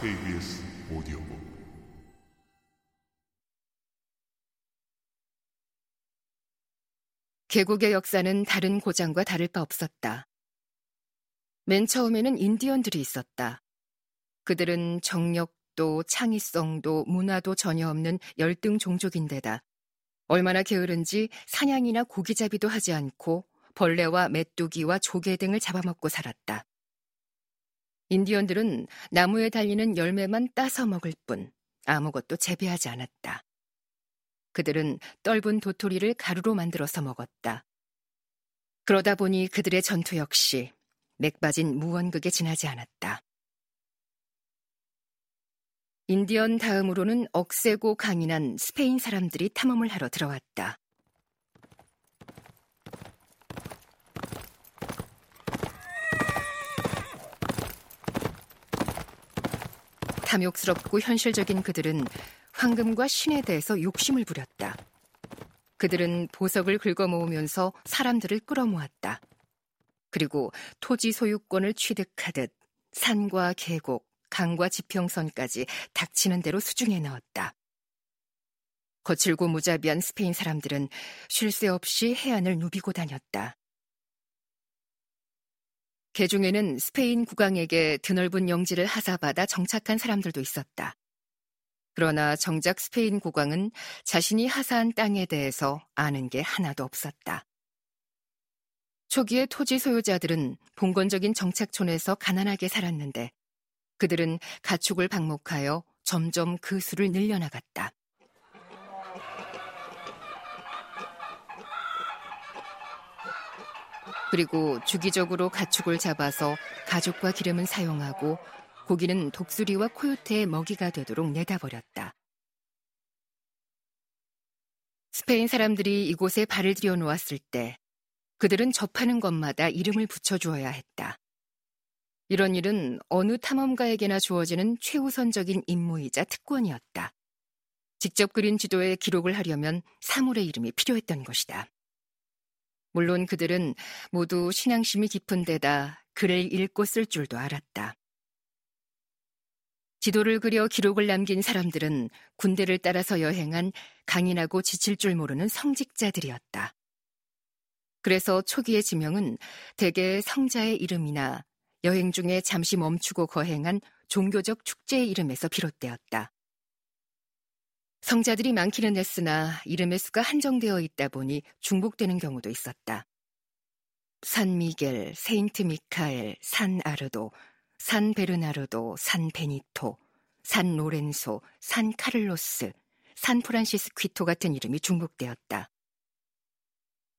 KBS 오디오북 계곡의 역사는 다른 고장과 다를 바 없었다. 맨 처음에는 인디언들이 있었다. 그들은 정력도 창의성도 문화도 전혀 없는 열등 종족인데다 얼마나 게으른지 사냥이나 고기잡이도 하지 않고 벌레와 메뚜기와 조개 등을 잡아먹고 살았다. 인디언들은 나무에 달리는 열매만 따서 먹을 뿐 아무것도 재배하지 않았다. 그들은 떫은 도토리를 가루로 만들어서 먹었다. 그러다 보니 그들의 전투 역시 맥빠진 무원극에 지나지 않았다. 인디언 다음으로는 억세고 강인한 스페인 사람들이 탐험을 하러 들어왔다. 탐욕스럽고 현실적인 그들은 황금과 신에 대해서 욕심을 부렸다. 그들은 보석을 긁어 모으면서 사람들을 끌어모았다. 그리고 토지 소유권을 취득하듯 산과 계곡, 강과 지평선까지 닥치는 대로 수중에 넣었다. 거칠고 무자비한 스페인 사람들은 쉴 새 없이 해안을 누비고 다녔다. 개 중에는 스페인 국왕에게 드넓은 영지를 하사받아 정착한 사람들도 있었다. 그러나 정작 스페인 국왕은 자신이 하사한 땅에 대해서 아는 게 하나도 없었다. 초기의 토지 소유자들은 봉건적인 정착촌에서 가난하게 살았는데 그들은 가축을 방목하여 점점 그 수를 늘려나갔다. 그리고 주기적으로 가축을 잡아서 가죽과 기름은 사용하고 고기는 독수리와 코요테의 먹이가 되도록 내다버렸다. 스페인 사람들이 이곳에 발을 들여 놓았을 때 그들은 접하는 것마다 이름을 붙여주어야 했다. 이런 일은 어느 탐험가에게나 주어지는 최우선적인 임무이자 특권이었다. 직접 그린 지도에 기록을 하려면 사물의 이름이 필요했던 것이다. 물론 그들은 모두 신앙심이 깊은 데다 글을 읽고 쓸 줄도 알았다. 지도를 그려 기록을 남긴 사람들은 군대를 따라서 여행한 강인하고 지칠 줄 모르는 성직자들이었다. 그래서 초기의 지명은 대개 성자의 이름이나 여행 중에 잠시 멈추고 거행한 종교적 축제의 이름에서 비롯되었다. 성자들이 많기는 했으나 이름의 수가 한정되어 있다 보니 중복되는 경우도 있었다. 산 미겔, 세인트 미카엘, 산 아르도, 산 베르나르도, 산 베니토, 산 로렌소, 산 카를로스, 산 프란시스퀴토 같은 이름이 중복되었다.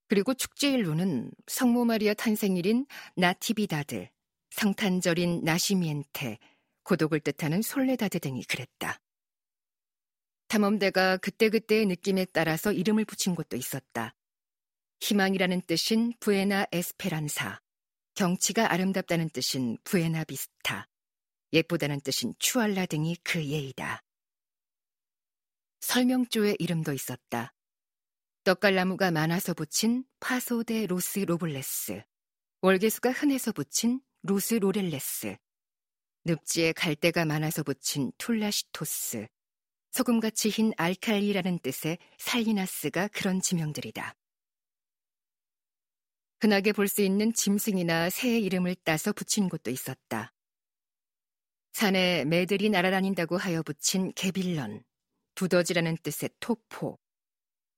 그리고 축제일로는 성모 마리아 탄생일인 나티비다드, 성탄절인 나시미엔테, 고독을 뜻하는 솔레다드 등이 그랬다. 탐험대가 그때그때의 느낌에 따라서 이름을 붙인 곳도 있었다. 희망이라는 뜻인 부에나 에스페란사, 경치가 아름답다는 뜻인 부에나 비스타, 예쁘다는 뜻인 추알라 등이 그 예이다. 설명조의 이름도 있었다. 떡갈나무가 많아서 붙인 파소데 로스 로블레스, 월계수가 흔해서 붙인 로스 로렐레스, 늪지에 갈대가 많아서 붙인 툴라시토스, 소금같이 흰 알칼리라는 뜻의 살리나스가 그런 지명들이다. 흔하게 볼 수 있는 짐승이나 새의 이름을 따서 붙인 곳도 있었다. 산에 매들이 날아다닌다고 하여 붙인 게빌런, 두더지라는 뜻의 토포,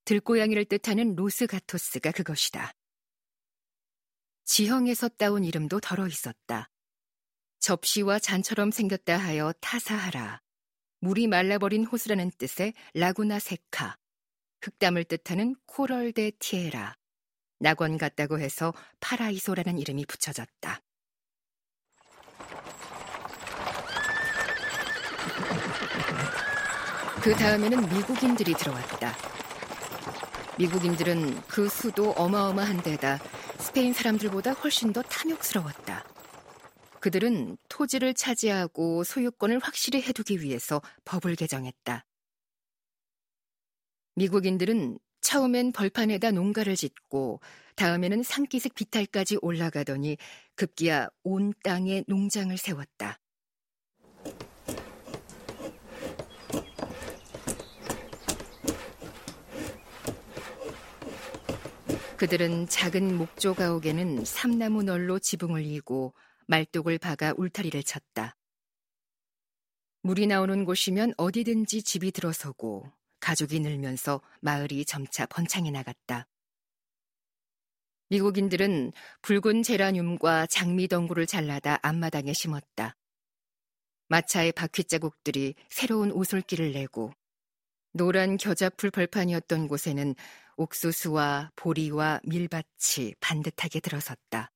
들고양이를 뜻하는 로스가토스가 그것이다. 지형에서 따온 이름도 더러 있었다. 접시와 잔처럼 생겼다 하여 타사하라, 물이 말라버린 호수라는 뜻의 라구나 세카, 흙담을 뜻하는 코럴 데 티에라, 낙원 같다고 해서 파라이소라는 이름이 붙여졌다. 그 다음에는 미국인들이 들어왔다. 미국인들은 그 수도 어마어마한 데다 스페인 사람들보다 훨씬 더 탐욕스러웠다. 그들은 토지를 차지하고 소유권을 확실히 해두기 위해서 법을 개정했다. 미국인들은 처음엔 벌판에다 농가를 짓고 다음에는 산기슭 비탈까지 올라가더니 급기야 온 땅에 농장을 세웠다. 그들은 작은 목조 가옥에는 삼나무 널로 지붕을 이고 말뚝을 박아 울타리를 쳤다. 물이 나오는 곳이면 어디든지 집이 들어서고 가족이 늘면서 마을이 점차 번창해 나갔다. 미국인들은 붉은 제라늄과 장미 덩굴을 잘라다 앞마당에 심었다. 마차의 바퀴 자국들이 새로운 오솔길을 내고 노란 겨자풀 벌판이었던 곳에는 옥수수와 보리와 밀밭이 반듯하게 들어섰다.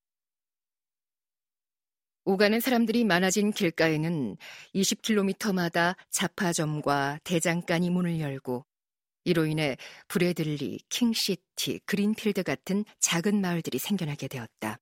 오가는 사람들이 많아진 길가에는 20km마다 잡화점과 대장간이 문을 열고 이로 인해 브레들리, 킹시티, 그린필드 같은 작은 마을들이 생겨나게 되었다.